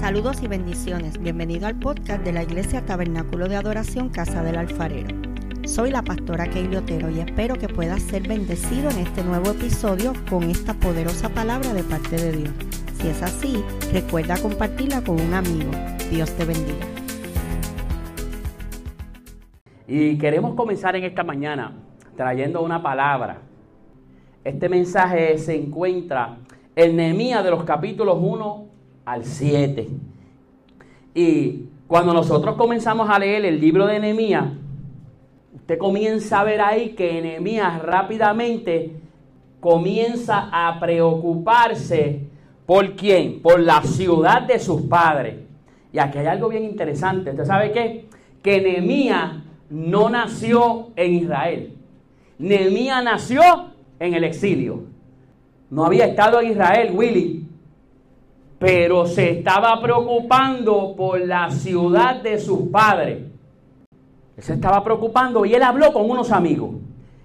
Saludos y bendiciones. Bienvenido al podcast de la Iglesia Tabernáculo de Adoración Casa del Alfarero. Soy la pastora Keili Otero y espero que puedas ser bendecido en este nuevo episodio con esta poderosa palabra de parte de Dios. Si es así, recuerda compartirla con un amigo. Dios te bendiga. Y queremos comenzar en esta mañana trayendo una palabra. Este mensaje se encuentra en Nehemías de los capítulos 1 al 7. Y cuando nosotros comenzamos a leer el libro de Nehemías, usted comienza a ver ahí que Nehemías rápidamente comienza a preocuparse por quién, por la ciudad de sus padres. Y aquí hay algo bien interesante. ¿Usted sabe qué? Que Nehemías no nació en Israel. Nehemías nació en el exilio. No había estado en Israel, Willy, pero se estaba preocupando por la ciudad de sus padres. Él se estaba preocupando y él habló con unos amigos.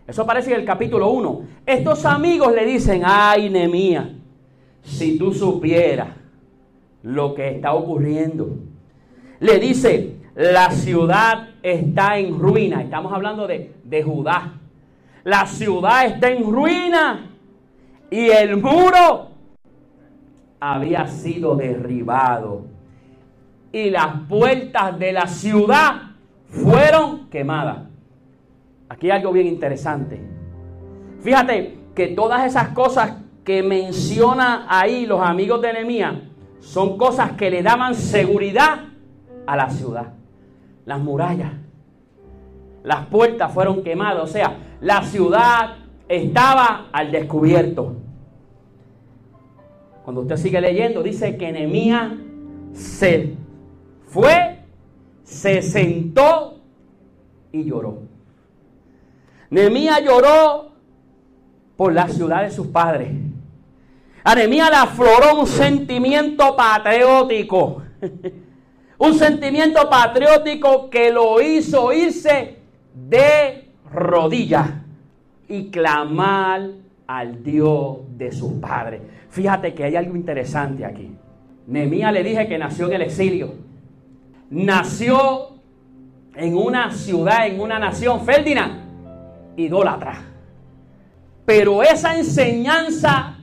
Eso aparece en el capítulo 1. Estos amigos le dicen, ay, Nehemías, si tú supieras lo que está ocurriendo. Le dice, la ciudad está en ruina. Estamos hablando de, de Judá. La ciudad está en ruina y el muro había sido derribado y las puertas de la ciudad fueron quemadas. Aquí hay algo bien interesante. Fíjate que todas esas cosas que menciona ahí los amigos de Nehemías son cosas que le daban seguridad a la ciudad. Las murallas, las puertas fueron quemadas, o sea, la ciudad estaba al descubierto. Cuando usted sigue leyendo, dice que Nehemías se fue, se sentó y lloró. Nehemías lloró por la ciudad de sus padres. A le afloró un sentimiento patriótico. un sentimiento patriótico que lo hizo irse de rodillas y clamar al Dios de sus padres. Fíjate que hay algo interesante aquí. Nehemías le dije que nació en el exilio. Nació en una ciudad, en una nación, Ferdinand, idólatra. Pero esa enseñanza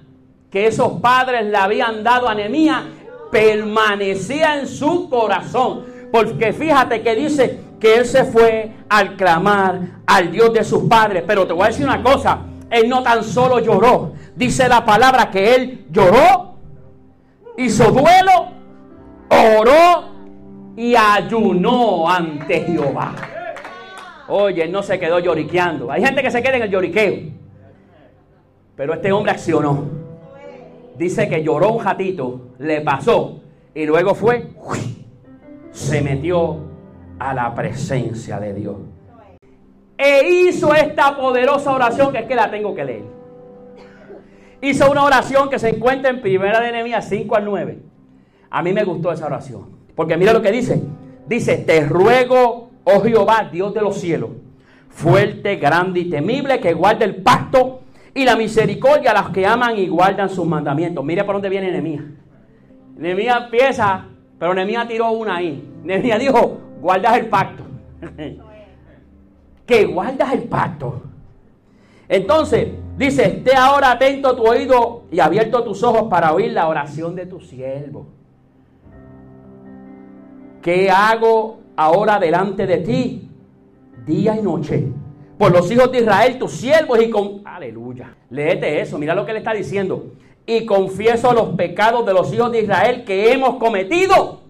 que esos padres le habían dado a Nehemías permanecía en su corazón. Porque fíjate que dice que él se fue al clamar al Dios de sus padres. Pero te voy a decir una cosa, él no tan solo lloró, dice la palabra que él lloró, hizo duelo, oró y ayunó ante Jehová. Oye, él no se quedó lloriqueando. Hay gente que se queda en el lloriqueo. Pero este hombre accionó. Dice que lloró un ratito, le pasó y luego fue, se metió a la presencia de Dios. E hizo esta poderosa oración que es que la tengo que leer. Hizo una oración que se encuentra en Primera de Nehemías 5 al 9. A mí me gustó esa oración. Porque mira lo que dice. Dice, te ruego, oh Jehová, Dios de los cielos, fuerte, grande y temible, que guarde el pacto y la misericordia a los que aman y guardan sus mandamientos. Mire por dónde viene Nehemías. Nehemías empieza, pero Nehemías tiró una ahí. Nehemías dijo, guardas el pacto. que guardas el pacto. Entonces, dice, esté ahora atento tu oído y abierto tus ojos para oír la oración de tu siervo. ¿Qué hago ahora delante de ti, día y noche? Por los hijos de Israel, tus siervos, y con... Aleluya. Léete eso, mira lo que le está diciendo. Y confieso los pecados de los hijos de Israel que hemos cometido.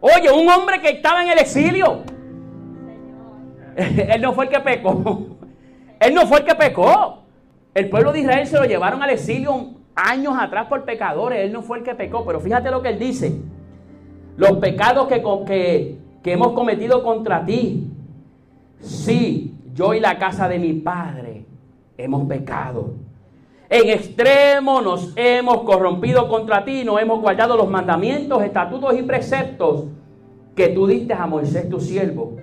Oye, un hombre que estaba en el exilio. Él no fue el que pecó. Él no fue el que pecó. El pueblo de Israel se lo llevaron al exilio años atrás por pecadores. Él no fue el que pecó. Pero fíjate lo que él dice. Los pecados que, que, que hemos cometido contra ti. Sí, yo y la casa de mi padre hemos pecado. En extremo nos hemos corrompido contra ti, no hemos guardado los mandamientos, estatutos y preceptos que tú diste a Moisés tu siervo.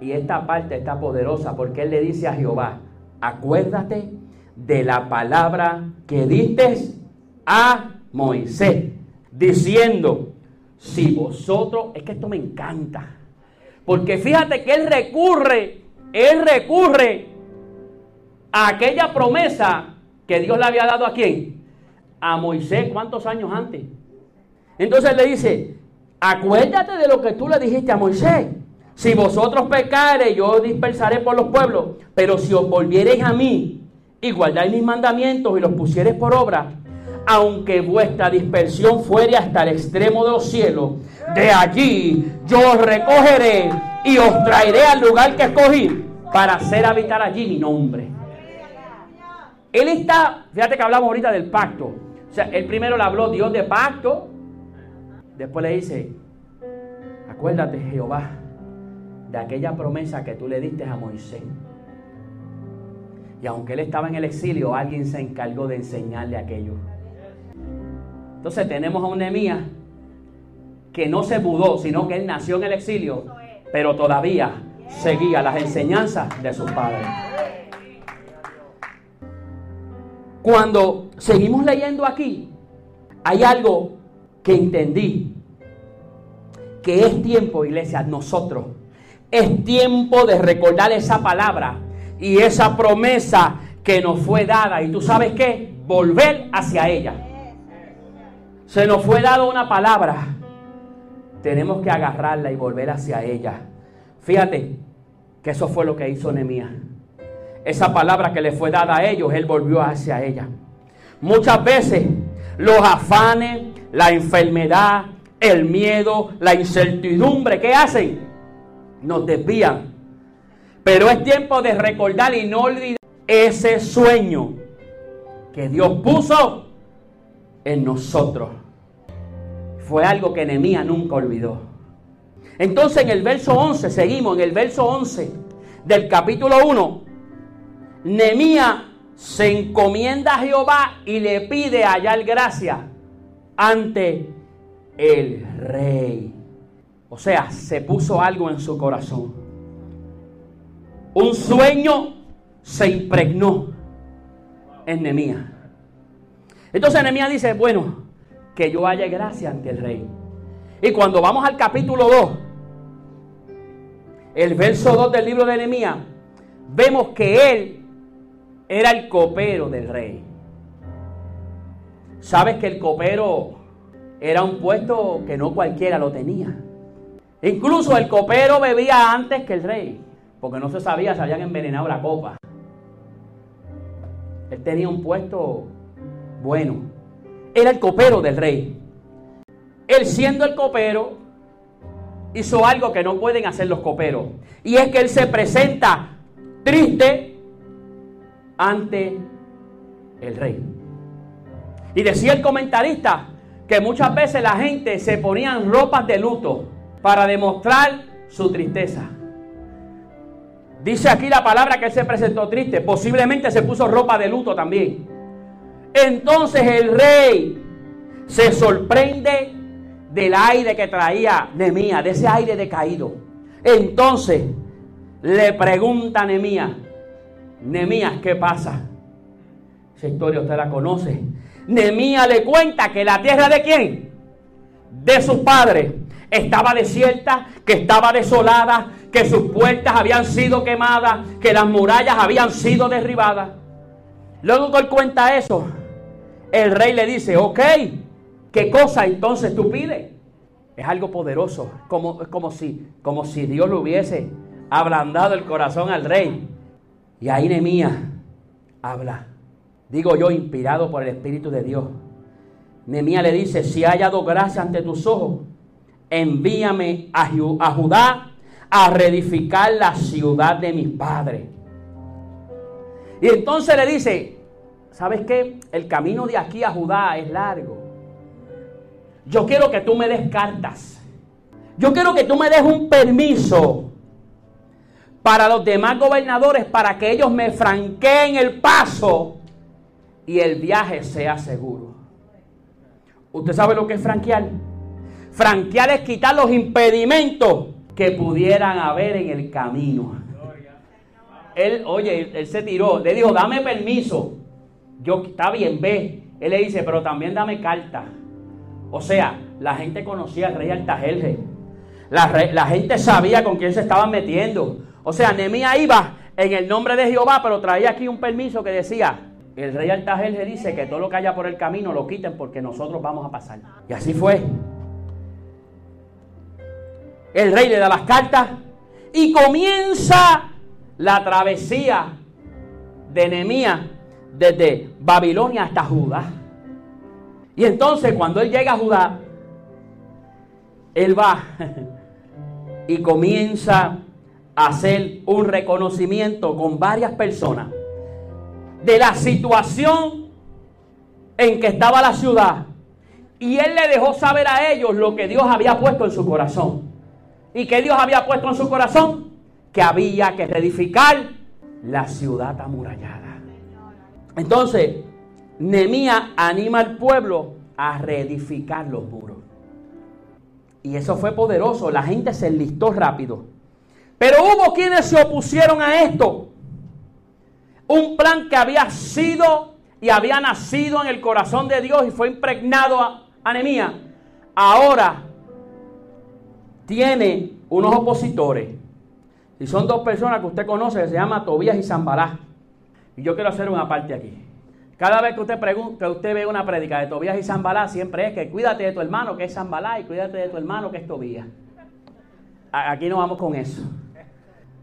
Y esta parte está poderosa porque él le dice a Jehová, acuérdate de la palabra que diste a Moisés, diciendo, si vosotros, es que esto me encanta, porque fíjate que él recurre, él recurre a aquella promesa que Dios le había dado a quién? A Moisés, ¿cuántos años antes? Entonces le dice, acuérdate de lo que tú le dijiste a Moisés. Si vosotros pecareis, yo dispersaré por los pueblos, pero si os volviereis a mí y guardáis mis mandamientos y los pusiereis por obra, aunque vuestra dispersión fuere hasta el extremo de los cielos, de allí yo os recogeré y os traeré al lugar que escogí para hacer habitar allí mi nombre. Él está, fíjate que hablamos ahorita del pacto. O sea, él primero le habló Dios de pacto, después le dice, acuérdate Jehová de aquella promesa que tú le diste a Moisés. Y aunque él estaba en el exilio, alguien se encargó de enseñarle aquello. Entonces tenemos a un Nehemías que no se mudó, sino que él nació en el exilio, pero todavía seguía las enseñanzas de sus padres. Cuando seguimos leyendo aquí, hay algo que entendí, que es tiempo, iglesia, nosotros, es tiempo de recordar esa palabra y esa promesa que nos fue dada. Y tú sabes qué, volver hacia ella. Se nos fue dada una palabra. Tenemos que agarrarla y volver hacia ella. Fíjate que eso fue lo que hizo Nehemías. Esa palabra que le fue dada a ellos, él volvió hacia ella. Muchas veces los afanes, la enfermedad, el miedo, la incertidumbre, ¿qué hacen? Nos desvían. Pero es tiempo de recordar y no olvidar ese sueño que Dios puso en nosotros. Fue algo que Nehemías nunca olvidó. Entonces en el verso 11, seguimos en el verso 11 del capítulo 1, Nehemías se encomienda a Jehová y le pide hallar gracia ante el rey. O sea, se puso algo en su corazón. Un sueño se impregnó en Nehemías. Entonces Nehemías dice, bueno, que yo haya gracia ante el rey. Y cuando vamos al capítulo 2, el verso 2 del libro de Nehemías, vemos que él era el copero del rey. Sabes que el copero era un puesto que no cualquiera lo tenía. Incluso el copero bebía antes que el rey, porque no se sabía si habían envenenado la copa. Él tenía un puesto bueno. Era el copero del rey. Él siendo el copero, hizo algo que no pueden hacer los coperos. Y es que él se presenta triste ante el rey. Y decía el comentarista que muchas veces la gente se ponían ropas de luto para demostrar su tristeza. Dice aquí la palabra que se presentó triste. Posiblemente se puso ropa de luto también. Entonces el rey se sorprende del aire que traía Nemía, de ese aire decaído. Entonces le pregunta a Nemías, Nemías, ¿qué pasa? Esa historia usted la conoce. Nemías le cuenta que la tierra de quién? De sus padres. Estaba desierta, que estaba desolada, que sus puertas habían sido quemadas, que las murallas habían sido derribadas. Luego que él cuenta eso, el rey le dice, ok, ¿qué cosa entonces tú pides? Es algo poderoso, como, como, si, como si Dios le hubiese ablandado el corazón al rey. Y ahí Nehemías habla, digo yo, inspirado por el Espíritu de Dios. Nehemías le dice, si haya hallado gracia ante tus ojos, envíame a, Judá a reedificar la ciudad de mis padres. Y entonces le dice, ¿Sabes qué? El camino de aquí a Judá es largo. Yo quiero que tú me des cartas. Yo quiero que tú me des un permiso para los demás gobernadores para que ellos me franqueen el paso y el viaje sea seguro. ¿Usted sabe lo que es franquear? Franquear es quitar los impedimentos que pudieran haber en el camino. Él, oye, él se tiró, le dijo, dame permiso yo, está bien, ve. Él le dice, pero también dame carta. O sea, la gente conocía al rey Altajerje. La, la gente sabía con quién se estaban metiendo. O sea, Nehemías iba en el nombre de Jehová, pero traía aquí un permiso que decía, el rey Altajerje dice que todo lo que haya por el camino lo quiten porque nosotros vamos a pasar. Y así fue. El rey le da las cartas y comienza la travesía de Nehemías desde Babilonia hasta Judá. Y entonces cuando él llega a Judá, él va y comienza a hacer un reconocimiento con varias personas de la situación en que estaba la ciudad. Y él le dejó saber a ellos lo que Dios había puesto en su corazón. ¿Y que Dios había puesto en su corazón? Que había que reedificar la ciudad amurallada. Entonces, Nemía anima al pueblo a reedificar los muros. Y eso fue poderoso, la gente se enlistó rápido. Pero hubo quienes se opusieron a esto. Un plan que había sido y había nacido en el corazón de Dios y fue impregnado a, a Ahora tiene unos opositores. Y son dos personas que usted conoce, que se llaman Tobías y Zambalá. Y yo quiero hacer una parte aquí. Cada vez que usted, pregunta, que usted ve una prédica de Tobías y Zambalá, siempre es que cuídate de tu hermano que es Zambalá y cuídate de tu hermano que es Tobías. Aquí no vamos con eso.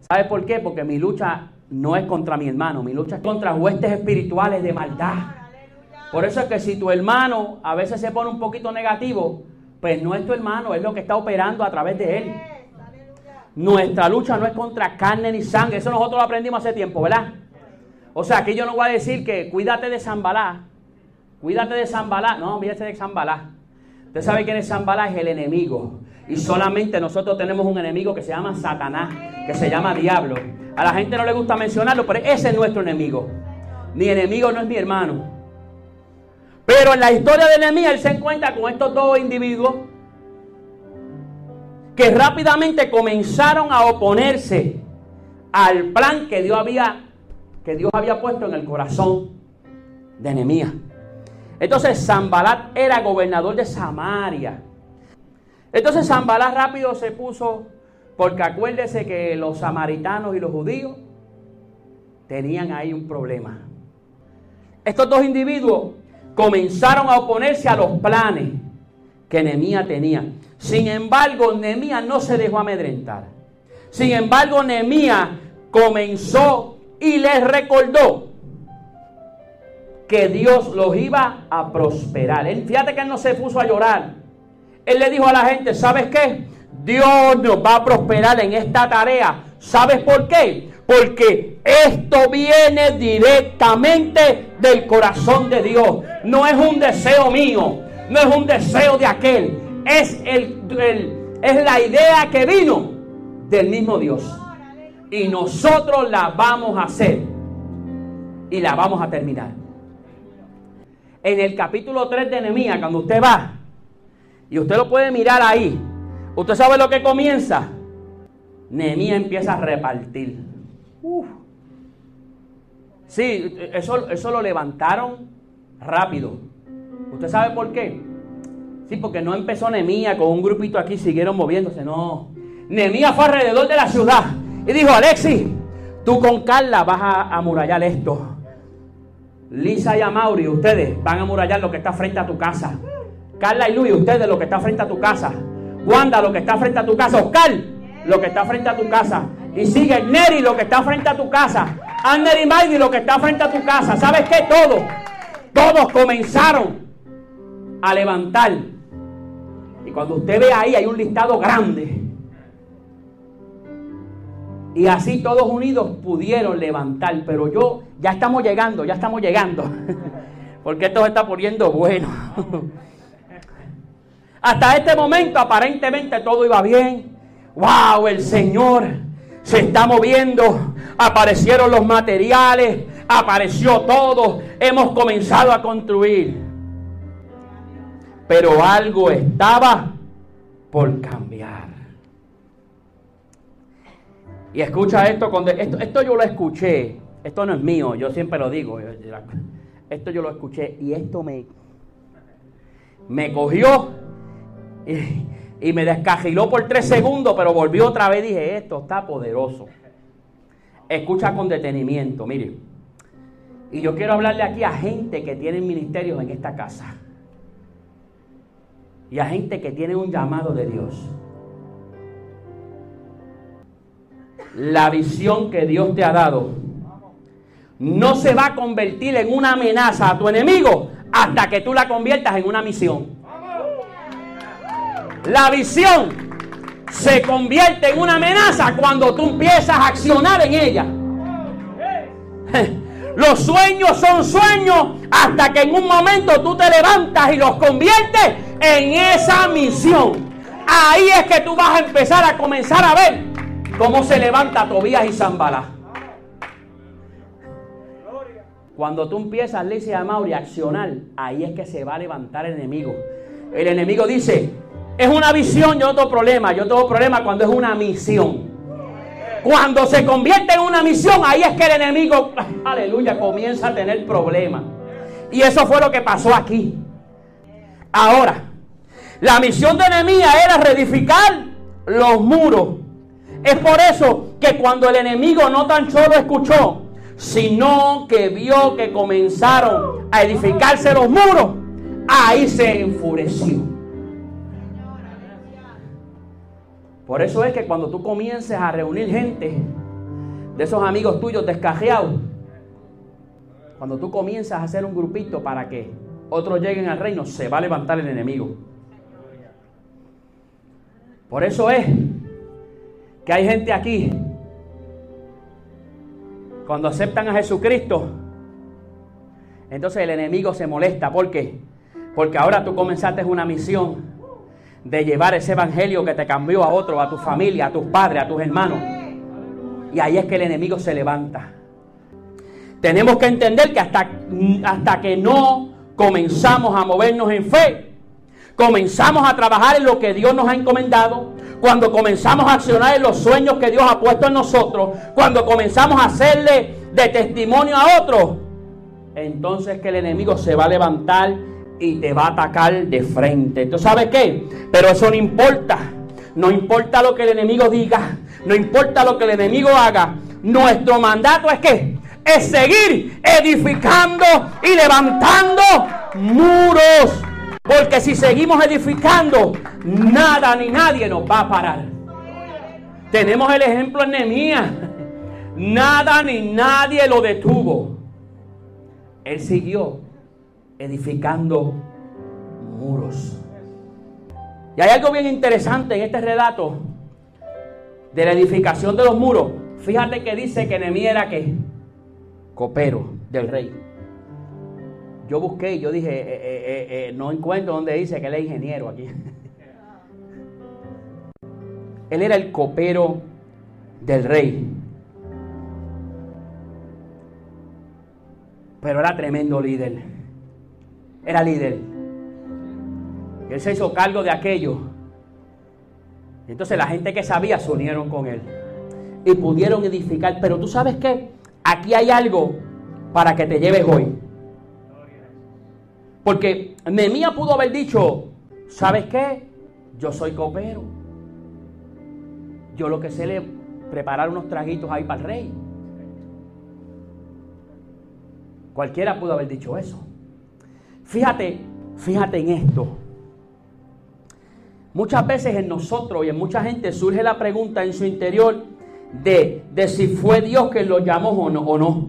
¿Sabe por qué? Porque mi lucha no es contra mi hermano, mi lucha es contra huestes espirituales de maldad. Por eso es que si tu hermano a veces se pone un poquito negativo, pues no es tu hermano, es lo que está operando a través de él. Nuestra lucha no es contra carne ni sangre, eso nosotros lo aprendimos hace tiempo, ¿verdad? O sea, aquí yo no voy a decir que cuídate de Zambalá. Cuídate de Zambalá. No, olvídate de Zambalá. Usted sabe quién es Zambalá, es el enemigo. Y solamente nosotros tenemos un enemigo que se llama Satanás, que se llama Diablo. A la gente no le gusta mencionarlo, pero ese es nuestro enemigo. Mi enemigo no es mi hermano. Pero en la historia de Nehemías él se encuentra con estos dos individuos que rápidamente comenzaron a oponerse al plan que Dios había que Dios había puesto en el corazón de Nehemías. Entonces Zambalat era gobernador de Samaria. Entonces Zambalat rápido se puso, porque acuérdese que los samaritanos y los judíos tenían ahí un problema. Estos dos individuos comenzaron a oponerse a los planes que Nehemías tenía. Sin embargo, Nehemías no se dejó amedrentar. Sin embargo, Nehemías comenzó y les recordó que Dios los iba a prosperar. fíjate que él no se puso a llorar. Él le dijo a la gente, ¿sabes qué? Dios nos va a prosperar en esta tarea. ¿Sabes por qué? Porque esto viene directamente del corazón de Dios. No es un deseo mío, no es un deseo de aquel. Es, el, es la idea que vino del mismo Dios y nosotros la vamos a hacer y la vamos a terminar. En el capítulo 3 de Nehemías, cuando usted va y usted lo puede mirar ahí, usted sabe lo que comienza. Nehemías empieza a repartir. Sí, eso, eso lo levantaron rápido. ¿Usted sabe por qué? Sí, porque no empezó Nehemías con un grupito aquí, siguieron moviéndose, no. Nehemías fue alrededor de la ciudad y dijo, Alexis, tú con Carla vas a amurallar esto. Lisa y Amaury, ustedes van a amurallar lo que está frente a tu casa. Carla y Luis, ustedes lo que está frente a tu casa. Wanda, lo que está frente a tu casa. Oscar, lo que está frente a tu casa. Y sigue Neri, lo que está frente a tu casa. Ander y Maggie, lo que está frente a tu casa. ¿Sabes qué? Todos, todos comenzaron a levantar. Y cuando usted ve ahí, hay un listado grande y así todos unidos pudieron levantar. Pero yo, ya estamos llegando, ya estamos llegando. Porque esto se está poniendo bueno. Hasta este momento aparentemente todo iba bien. ¡Wow! El Señor se está moviendo. Aparecieron los materiales. Apareció todo. Hemos comenzado a construir. Pero algo estaba por cambiar. Y escucha esto, esto, esto yo lo escuché, esto no es mío, yo siempre lo digo, esto yo lo escuché y esto me, me cogió y, y me descajiló por tres segundos, pero volvió otra vez y dije, esto está poderoso. Escucha con detenimiento, mire. Y yo quiero hablarle aquí a gente que tiene ministerios en esta casa. Y a gente que tiene un llamado de Dios. La visión que Dios te ha dado no se va a convertir en una amenaza a tu enemigo hasta que tú la conviertas en una misión. La visión se convierte en una amenaza cuando tú empiezas a accionar en ella. Los sueños son sueños hasta que en un momento tú te levantas y los conviertes en esa misión. Ahí es que tú vas a empezar a comenzar a ver cómo se levanta Tobías y Zambala. Cuando tú empiezas, Licia y Mauri, a accionar, ahí es que se va a levantar el enemigo. El enemigo dice, es una visión, yo no tengo problema. Yo tengo problema cuando es una misión. Cuando se convierte en una misión, ahí es que el enemigo, aleluya, comienza a tener problemas. Y eso fue lo que pasó aquí. Ahora, la misión de Nehemías era reedificar los muros. Es por eso que cuando el enemigo no tan solo escuchó, sino que vio que comenzaron a edificarse los muros, ahí se enfureció. Por eso es que cuando tú comiences a reunir gente de esos amigos tuyos descajeados, cuando tú comienzas a hacer un grupito para que otros lleguen al reino, se va a levantar el enemigo. Por eso es que hay gente aquí cuando aceptan a Jesucristo, entonces el enemigo se molesta. ¿Por qué? Porque ahora tú comenzaste una misión de llevar ese evangelio que te cambió a otro, a tu familia, a tus padres, a tus hermanos. Y ahí es que el enemigo se levanta. Tenemos que entender que hasta, hasta que no comenzamos a movernos en fe, comenzamos a trabajar en lo que Dios nos ha encomendado, cuando comenzamos a accionar en los sueños que Dios ha puesto en nosotros, cuando comenzamos a hacerle de testimonio a otros, entonces que el enemigo se va a levantar y te va a atacar de frente. ¿Tú sabes qué? Pero eso no importa. No importa lo que el enemigo diga, no importa lo que el enemigo haga. Nuestro mandato es que es seguir edificando y levantando muros porque si seguimos edificando, nada ni nadie nos va a parar. Tenemos el ejemplo en Nehemías. Nada ni nadie lo detuvo. Él siguió edificando muros. Y hay algo bien interesante en este relato de la edificación de los muros. Fíjate que dice que Nehemías era que copero del rey yo busqué y yo dije, eh, eh, eh, no encuentro donde dice que él es ingeniero aquí. él era el copero del rey. Pero era tremendo líder. Era líder. Él se hizo cargo de aquello. Entonces la gente que sabía se unieron con él. Y pudieron edificar. Pero tú sabes qué? Aquí hay algo para que te lleves hoy. Porque Nehemías pudo haber dicho, ¿sabes qué? Yo soy copero. Yo lo que sé es preparar unos traguitos ahí para el rey. Cualquiera pudo haber dicho eso. Fíjate, fíjate en esto. Muchas veces en nosotros y en mucha gente surge la pregunta en su interior de, de si fue Dios quien lo llamó o no, o no.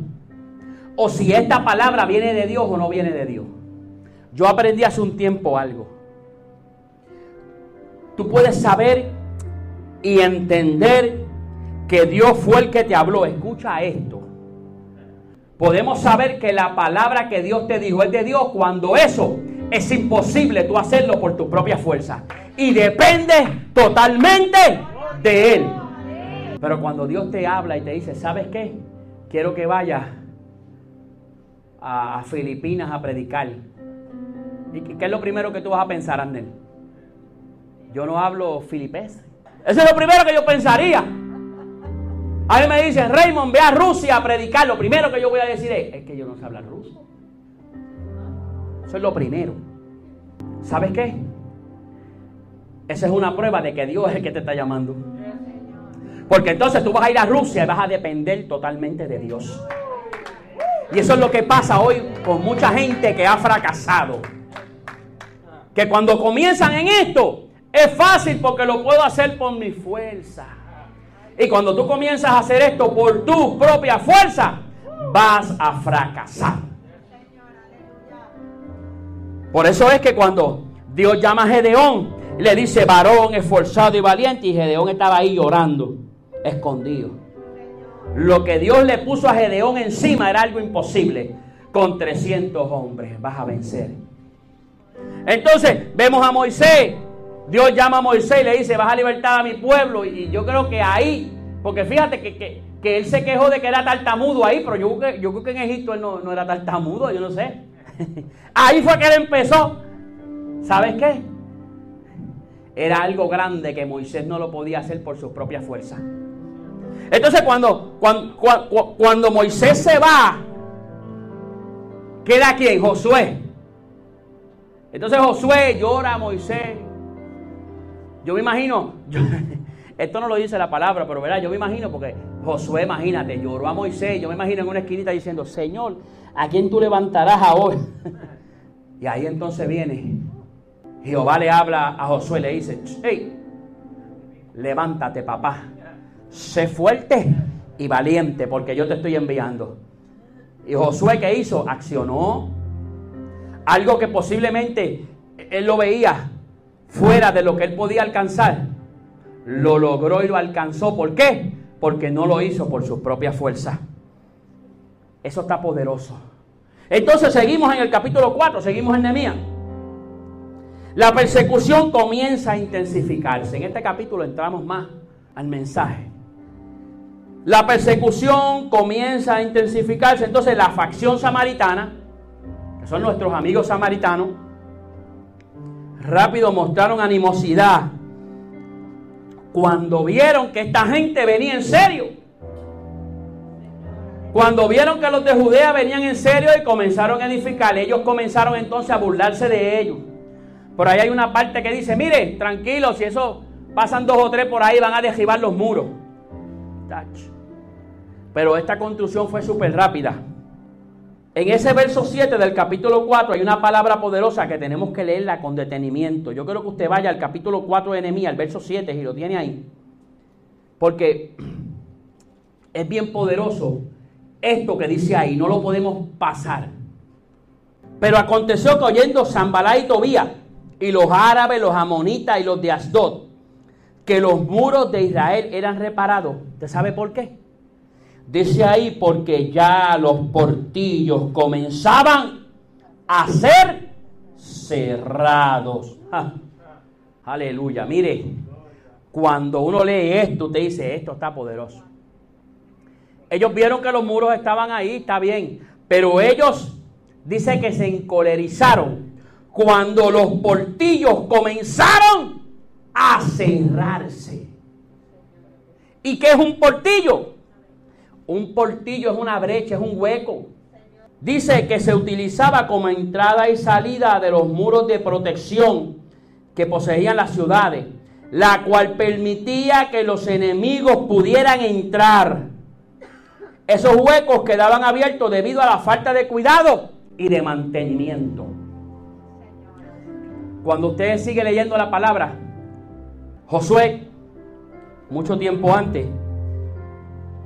O si esta palabra viene de Dios o no viene de Dios. Yo aprendí hace un tiempo algo. Tú puedes saber y entender que Dios fue el que te habló. Escucha esto. Podemos saber que la palabra que Dios te dijo es de Dios cuando eso es imposible tú hacerlo por tu propia fuerza. Y depende totalmente de Él. Pero cuando Dios te habla y te dice, ¿sabes qué? Quiero que vayas a, Filipinas a predicar. ¿Y qué es lo primero que tú vas a pensar, Andel? Yo no hablo filipés. Eso es lo primero que yo pensaría. A mí me dicen, Raymond, ve a Rusia a predicar. Lo primero que yo voy a decir es, es que yo no sé hablar ruso. Eso es lo primero. ¿Sabes qué? Esa es una prueba de que Dios es el que te está llamando. Porque entonces tú vas a ir a Rusia y vas a depender totalmente de Dios. Y eso es lo que pasa hoy con mucha gente que ha fracasado. Que cuando comienzan en esto, es fácil porque lo puedo hacer por mi fuerza. Y cuando tú comienzas a hacer esto por tu propia fuerza, vas a fracasar. Por eso es que cuando Dios llama a Gedeón, le dice varón esforzado y valiente, y Gedeón estaba ahí llorando, escondido. Lo que Dios le puso a Gedeón encima era algo imposible. Con 300 hombres vas a vencer. Entonces vemos a Moisés. Dios llama a Moisés y le dice, vas a libertar a mi pueblo. Y yo creo que ahí, porque fíjate que, él se quejó de que era tartamudo ahí, pero yo, yo creo que en Egipto él no, no era tartamudo, yo no sé. ahí fue que él empezó. ¿Sabes qué? Era algo grande que Moisés no lo podía hacer por sus propias fuerzas. Entonces cuando, cuando, cuando, Moisés se va, queda quién? Josué. Entonces Josué llora a Moisés. Yo me imagino, esto no lo dice la palabra, pero verá, yo me imagino, porque Josué, imagínate, lloró a Moisés, yo me imagino en una esquinita diciendo, Señor, ¿a quién tú levantarás ahora? y ahí entonces viene, Jehová le habla a Josué, le dice, hey, levántate papá, sé fuerte y valiente porque yo te estoy enviando. Y Josué, ¿qué hizo? Accionó algo que posiblemente él lo veía fuera de lo que él podía alcanzar. Lo logró y lo alcanzó. ¿Por qué? Porque no lo hizo por sus propias fuerzas. Eso está poderoso. Entonces seguimos en el capítulo 4, seguimos en Nehemías. La persecución comienza a intensificarse. En este capítulo entramos más al mensaje. La persecución comienza a intensificarse. Entonces la facción samaritana, que son nuestros amigos samaritanos, rápido mostraron animosidad cuando vieron que esta gente venía en serio. Cuando vieron que los de Judea venían en serio y comenzaron a edificar, ellos comenzaron entonces a burlarse de ellos. Por ahí hay una parte que dice, mire, tranquilo, si eso pasan dos o tres por ahí van a derribar los muros. Pero esta construcción fue súper rápida. En ese verso 7 del capítulo 4 hay una palabra poderosa que tenemos que leerla con detenimiento. Yo quiero que usted vaya al capítulo 4 de Nehemías, al verso 7, y lo tiene ahí. Porque es bien poderoso esto que dice ahí, no lo podemos pasar. Pero aconteció que oyendo Zambalá y Tobías y los árabes, los amonitas y los de Asdod, que los muros de Israel eran reparados. ¿Usted sabe por qué? Dice ahí porque ya los portillos comenzaban a ser cerrados. Aleluya. Mire, cuando uno lee esto, usted dice, esto está poderoso. Ellos vieron que los muros estaban ahí, está bien. Pero ellos, dice que se encolerizaron cuando los portillos comenzaron a cerrarse. ¿Y qué es un portillo? Un portillo es una brecha, es un hueco. Dice que se utilizaba como entrada y salida de los muros de protección que poseían las ciudades, la cual permitía que los enemigos pudieran entrar. Esos huecos quedaban abiertos debido a la falta de cuidado y de mantenimiento. Cuando usted sigue leyendo la palabra, Josué, mucho tiempo antes,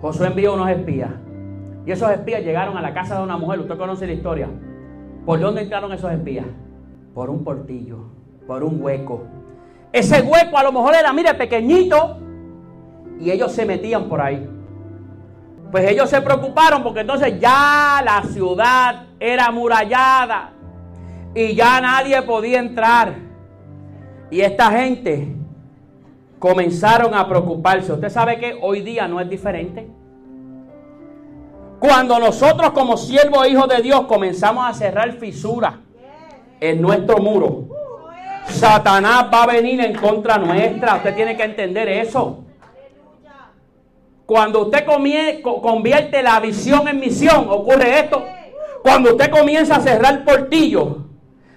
Josué envió unos espías. Y esos espías llegaron a la casa de una mujer. Usted conoce la historia. ¿Por dónde entraron esos espías? Por un portillo, por un hueco. Ese hueco a lo mejor era, mire, pequeñito. Y ellos se metían por ahí. Pues ellos se preocuparon porque entonces ya la ciudad era amurallada. Y ya nadie podía entrar. Y esta gente comenzaron a preocuparse. Usted sabe que hoy día no es diferente. Cuando nosotros como siervos e hijos de Dios comenzamos a cerrar fisuras en nuestro muro, Satanás va a venir en contra nuestra. Usted tiene que entender eso. Cuando usted convierte la visión en misión, ocurre esto. Cuando usted comienza a cerrar portillos,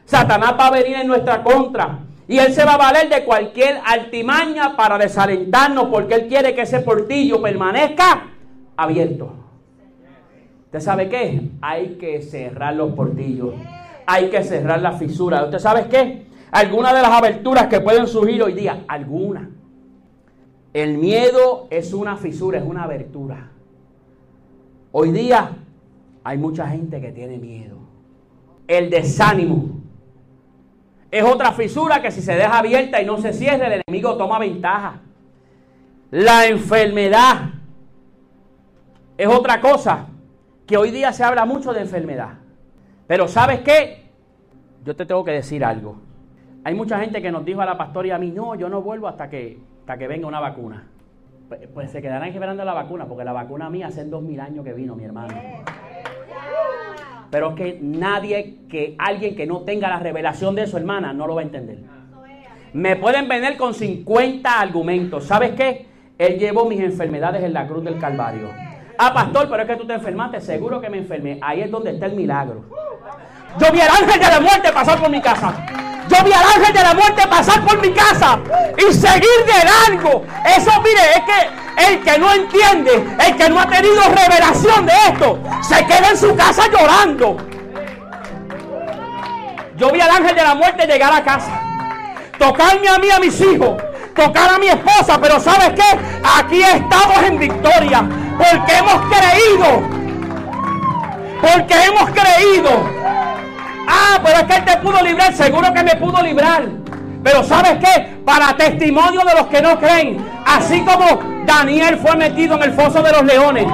Satanás va a venir en nuestra contra. Y él se va a valer de cualquier altimaña para desalentarnos porque él quiere que ese portillo permanezca abierto. ¿Usted sabe qué? Hay que cerrar los portillos. Hay que cerrar las fisuras. ¿Usted sabe qué? Algunas de las aberturas que pueden surgir hoy día. Algunas. El miedo es una fisura, es una abertura. Hoy día hay mucha gente que tiene miedo. El desánimo es otra fisura que si se deja abierta y no se cierra, el enemigo toma ventaja. La enfermedad es otra cosa que hoy día se habla mucho de enfermedad. Pero ¿sabes qué? Yo te tengo que decir algo. Hay mucha gente que nos dijo a la pastora y a mí, no, yo no vuelvo hasta que, hasta que venga una vacuna. Pues, pues se quedarán esperando la vacuna, porque la vacuna mía hace dos mil años que vino, mi hermano. Pero es que nadie, que alguien que no tenga la revelación de su hermana, no lo va a entender. Me pueden venir con 50 argumentos. ¿Sabes qué? Él llevó mis enfermedades en la cruz del Calvario. Ah, pastor, pero es que tú te enfermaste. Seguro que me enfermé. Ahí es donde está el milagro. Yo vi al ángel de la muerte pasar por mi casa. Yo vi al ángel de la muerte pasar por mi casa y seguir de largo. Eso, mire, es que el que no entiende, el que no ha tenido revelación de esto, se queda en su casa llorando. Yo vi al ángel de la muerte llegar a casa, tocarme a mí, a mis hijos, tocar a mi esposa, pero ¿sabes qué? Aquí estamos en victoria, porque hemos creído, porque hemos creído Ah, pero es que Él te pudo librar. Seguro que me pudo librar. Pero ¿sabes qué? Para testimonio de los que no creen. Así como Daniel fue metido en el foso de los leones.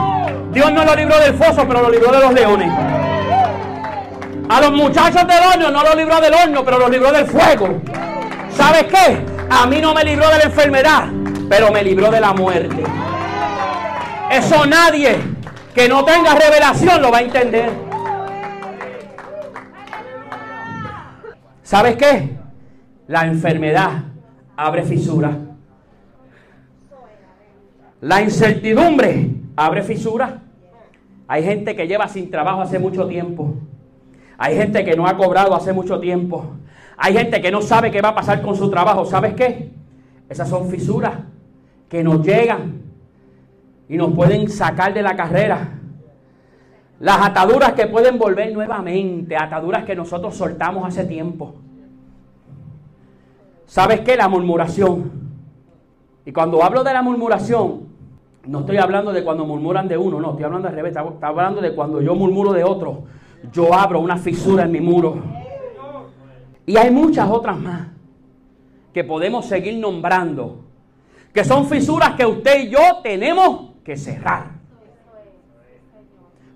Dios no lo libró del foso, pero lo libró de los leones. A los muchachos del horno no lo libró del horno, pero lo libró del fuego. ¿Sabes qué? A mí no me libró de la enfermedad, pero me libró de la muerte. Eso nadie que no tenga revelación lo va a entender. ¿Sabes qué? La enfermedad abre fisuras. La incertidumbre abre fisuras. Hay gente que lleva sin trabajo hace mucho tiempo. Hay gente que no ha cobrado hace mucho tiempo. Hay gente que no sabe qué va a pasar con su trabajo. ¿Sabes qué? Esas son fisuras que nos llegan y nos pueden sacar de la carrera. Las ataduras que pueden volver nuevamente, ataduras que nosotros soltamos hace tiempo. ¿Sabes qué? La murmuración. Y cuando hablo de la murmuración, no estoy hablando de cuando murmuran de uno, no, estoy hablando al revés, estoy hablando de cuando yo murmuro de otro. Yo abro una fisura en mi muro. Y hay muchas otras más que podemos seguir nombrando, que son fisuras que usted y yo tenemos que cerrar.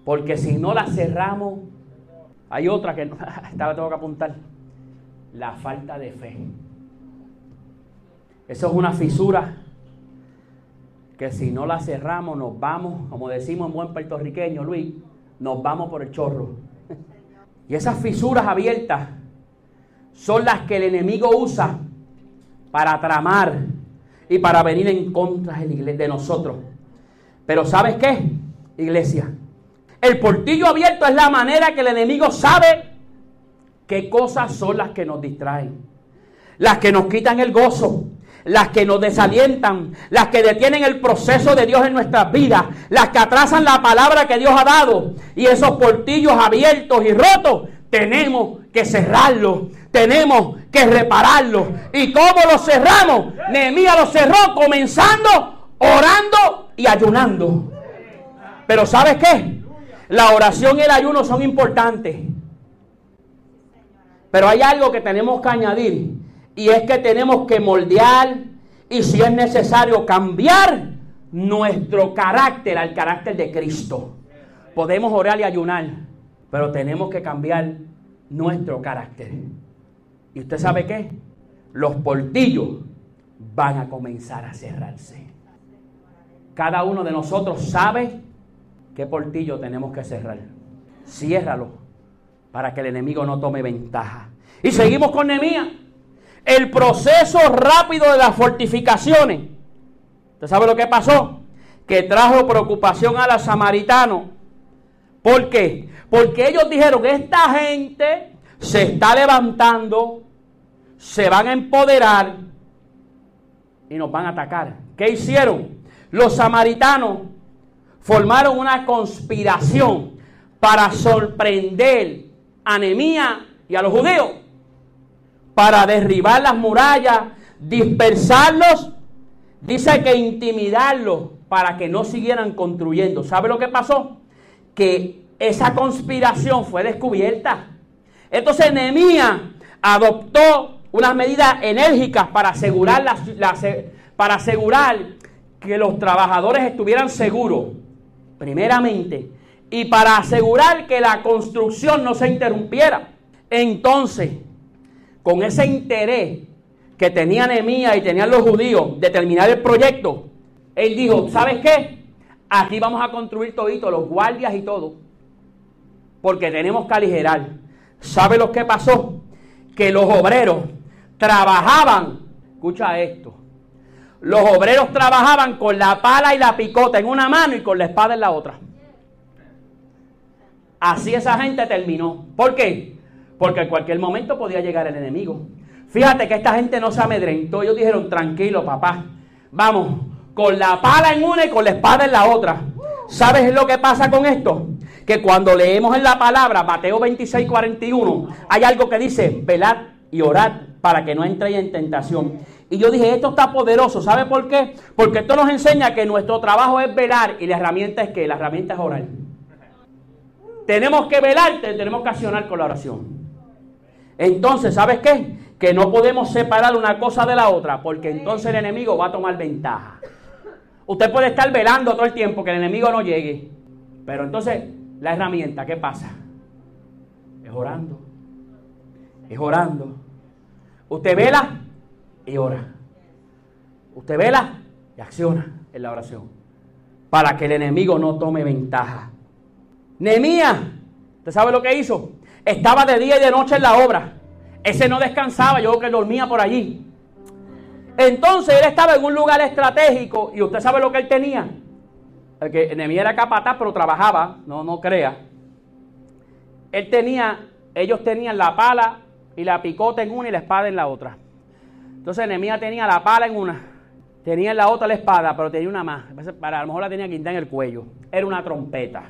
Porque si no la cerramos, hay otra que esta tengo que apuntar. La falta de fe. Eso es una fisura que si no la cerramos nos vamos, como decimos en buen puertorriqueño, Luis, nos vamos por el chorro. Y esas fisuras abiertas son las que el enemigo usa para tramar y para venir en contra de nosotros. Pero ¿sabes qué, iglesia? El portillo abierto es la manera que el enemigo sabe qué cosas son las que nos distraen, las que nos quitan el gozo, las que nos desalientan, las que detienen el proceso de Dios en nuestras vidas, las que atrasan la palabra que Dios ha dado. Y esos portillos abiertos y rotos, tenemos que cerrarlos, tenemos que repararlos. ¿Y cómo los cerramos? Nehemías los cerró comenzando, orando y ayunando. Pero ¿sabes qué? La oración y el ayuno son importantes. Pero hay algo que tenemos que añadir. Y es que tenemos que moldear y si es necesario cambiar nuestro carácter al carácter de Cristo. Podemos orar y ayunar, pero tenemos que cambiar nuestro carácter. ¿Y usted sabe qué? Los portillos van a comenzar a cerrarse. Cada uno de nosotros sabe ¿Qué portillo tenemos que cerrar? Ciérralo para que el enemigo no tome ventaja. Y seguimos con Nehemías. El proceso rápido de las fortificaciones. ¿Usted sabe lo que pasó? Que trajo preocupación a los samaritanos. ¿Por qué? Porque ellos dijeron, esta gente se está levantando, se van a empoderar y nos van a atacar. ¿Qué hicieron? Los samaritanos formaron una conspiración para sorprender a Nehemías y a los judíos, para derribar las murallas, dispersarlos, dice que intimidarlos para que no siguieran construyendo. ¿Sabe lo que pasó? Que esa conspiración fue descubierta. Entonces Nehemías adoptó unas medidas enérgicas para asegurar, para asegurar que los trabajadores estuvieran seguros, primeramente, y para asegurar que la construcción no se interrumpiera. Entonces, con ese interés que tenía Nehemías y tenían los judíos de terminar el proyecto, él dijo, ¿sabes qué? Aquí vamos a construir todito, los guardias y todo, porque tenemos que aligerar. ¿Sabe lo que pasó? Que los obreros trabajaban, escucha esto, los obreros trabajaban con la pala y la picota en una mano y con la espada en la otra. Así esa gente terminó. ¿Por qué? Porque en cualquier momento podía llegar el enemigo. Fíjate que esta gente no se amedrentó. Ellos dijeron, tranquilo, papá. Vamos, con la pala en una y con la espada en la otra. ¿Sabes lo que pasa con esto? Que cuando leemos en la palabra, Mateo 26, 41, hay algo que dice, velad y orad para que no entréis en tentación. Y yo dije, esto está poderoso. ¿Sabe por qué? Porque esto nos enseña que nuestro trabajo es velar y la herramienta es que la herramienta es orar. Tenemos que velar, tenemos que accionar con la oración. Entonces, ¿sabes qué? Que no podemos separar una cosa de la otra, porque entonces el enemigo va a tomar ventaja. Usted puede estar velando todo el tiempo que el enemigo no llegue. Pero entonces, la herramienta, ¿qué pasa? Es orando. Es orando. Usted vela y ora. Usted vela y acciona en la oración. Para que el enemigo no tome ventaja. Nehemías, ¿usted sabe lo que hizo? Estaba de día y de noche en la obra. Ese no descansaba, yo creo que dormía por allí. Entonces él estaba en un lugar estratégico y usted sabe lo que él tenía. El que Nehemías era capataz, pero trabajaba, no, no crea. Él tenía, ellos tenían la pala y la picota en una y la espada en la otra. Entonces Nehemías tenía la pala en una, tenía en la otra la espada, pero tenía una más. Para, a lo mejor la tenía quinta en el cuello. Era una trompeta.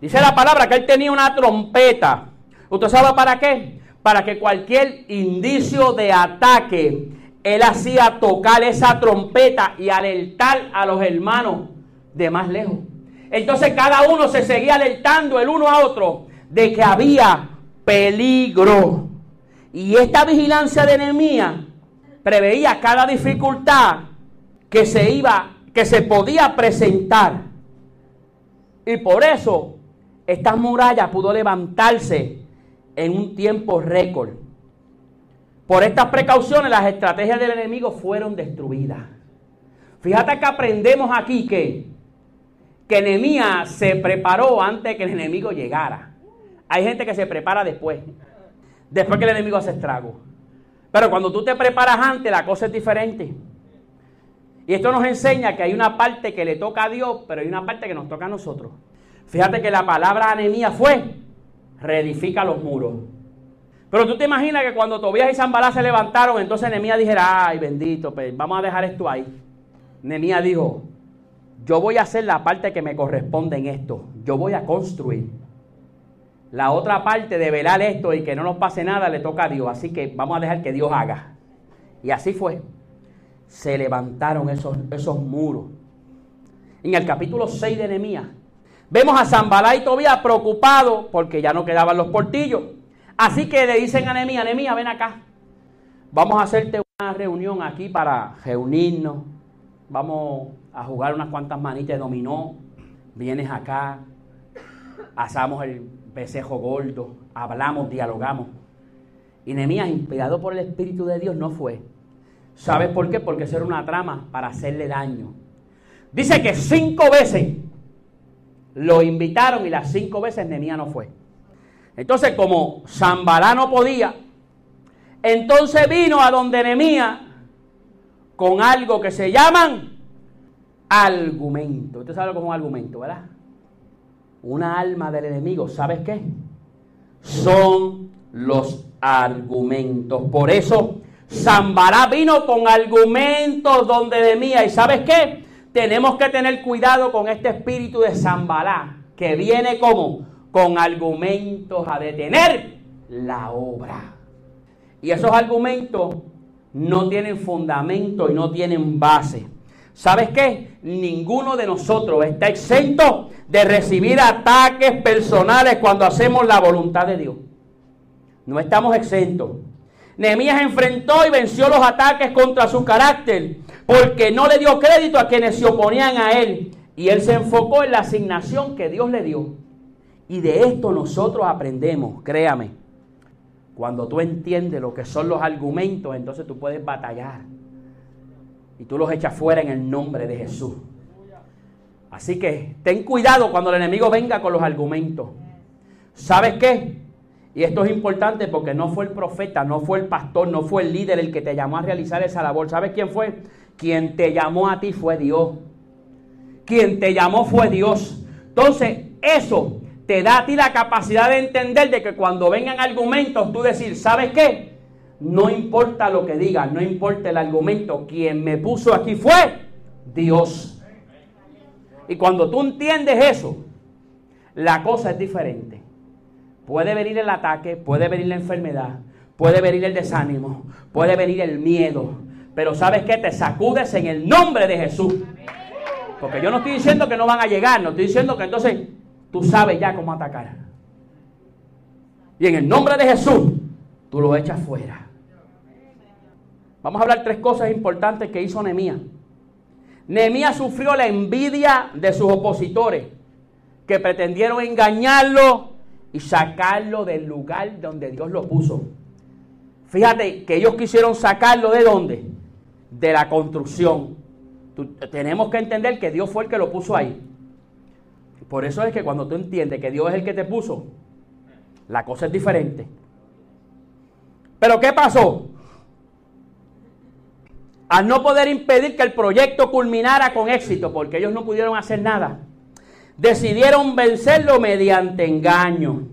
Dice la palabra que él tenía una trompeta. ¿Usted sabe para qué? Para que cualquier indicio de ataque, él hacía tocar esa trompeta y alertar a los hermanos de más lejos. Entonces cada uno se seguía alertando el uno a otro de que había peligro. Y esta vigilancia de Nehemías preveía cada dificultad que se iba, que se podía presentar. Y por eso esta muralla pudo levantarse en un tiempo récord. Por estas precauciones las estrategias del enemigo fueron destruidas. Fíjate que aprendemos aquí que, que se preparó antes que el enemigo llegara. Hay gente que se prepara después, después que el enemigo hace estrago. Pero cuando tú te preparas antes, la cosa es diferente. Y esto nos enseña que hay una parte que le toca a Dios, pero hay una parte que nos toca a nosotros. Fíjate que la palabra anemía fue, reedifica los muros. Pero tú te imaginas que cuando Tobías y Zambalá se levantaron, entonces Nehemías dijera, ay bendito, pues vamos a dejar esto ahí. Nehemías dijo, yo voy a hacer la parte que me corresponde en esto, yo voy a construir. La otra parte de velar esto y que no nos pase nada le toca a Dios. Así que vamos a dejar que Dios haga. Y así fue. Se levantaron esos, esos muros. En el capítulo 6 de Nehemías, vemos a Zambalá y Tobías preocupados porque ya no quedaban los portillos. Así que le dicen a Nehemías, Nehemías, ven acá. Vamos a hacerte una reunión aquí para reunirnos. Vamos a jugar unas cuantas manitas de dominó. Vienes acá. Asamos el pesejo gordo, hablamos, dialogamos. Y Nehemías, inspirado por el Espíritu de Dios, no fue. ¿Sabes por qué? Porque eso era una trama para hacerle daño. Dice que cinco veces lo invitaron y las cinco veces Nehemías no fue. Entonces, como Zambalá no podía, entonces vino a donde Nehemías con algo que se llaman argumento. Usted sabe cómo es un argumento, ¿verdad? Una alma del enemigo, ¿sabes qué? son los argumentos. Por eso, Zambará vino con argumentos donde de mía. ¿Y sabes qué? Tenemos que tener cuidado con este espíritu de Zambará, que viene como con argumentos a detener la obra. Y esos argumentos no tienen fundamento y no tienen base. ¿Sabes qué? Ninguno de nosotros está exento de recibir ataques personales cuando hacemos la voluntad de Dios. No estamos exentos. Nehemías enfrentó y venció los ataques contra su carácter porque no le dio crédito a quienes se oponían a él y él se enfocó en la asignación que Dios le dio. Y de esto nosotros aprendemos, créame. Cuando tú entiendes lo que son los argumentos, entonces tú puedes batallar. Y tú los echas fuera en el nombre de Jesús. Así que ten cuidado cuando el enemigo venga con los argumentos. ¿Sabes qué? Y esto es importante porque no fue el profeta, no fue el pastor, no fue el líder el que te llamó a realizar esa labor. ¿Sabes quién fue? Quien te llamó a ti fue Dios. Quien te llamó fue Dios. Entonces, eso te da a ti la capacidad de entender de que cuando vengan argumentos, tú decir, ¿sabes qué? No importa lo que digan, no importa el argumento, quien me puso aquí fue Dios. Y cuando tú entiendes eso, la cosa es diferente. Puede venir el ataque, puede venir la enfermedad, puede venir el desánimo, puede venir el miedo. Pero sabes qué? Te sacudes en el nombre de Jesús. Porque yo no estoy diciendo que no van a llegar, no estoy diciendo que entonces tú sabes ya cómo atacar. Y en el nombre de Jesús, tú lo echas fuera. Vamos a hablar tres cosas importantes que hizo Nehemías. Nehemías sufrió la envidia de sus opositores que pretendieron engañarlo y sacarlo del lugar donde Dios lo puso. Fíjate que ellos quisieron sacarlo de dónde? De la construcción. tenemos que entender que Dios fue el que lo puso ahí. Por eso es que cuando tú entiendes que Dios es el que te puso, la cosa es diferente. Pero ¿qué pasó? Al no poder impedir que el proyecto culminara con éxito, porque ellos no pudieron hacer nada, decidieron vencerlo mediante engaño.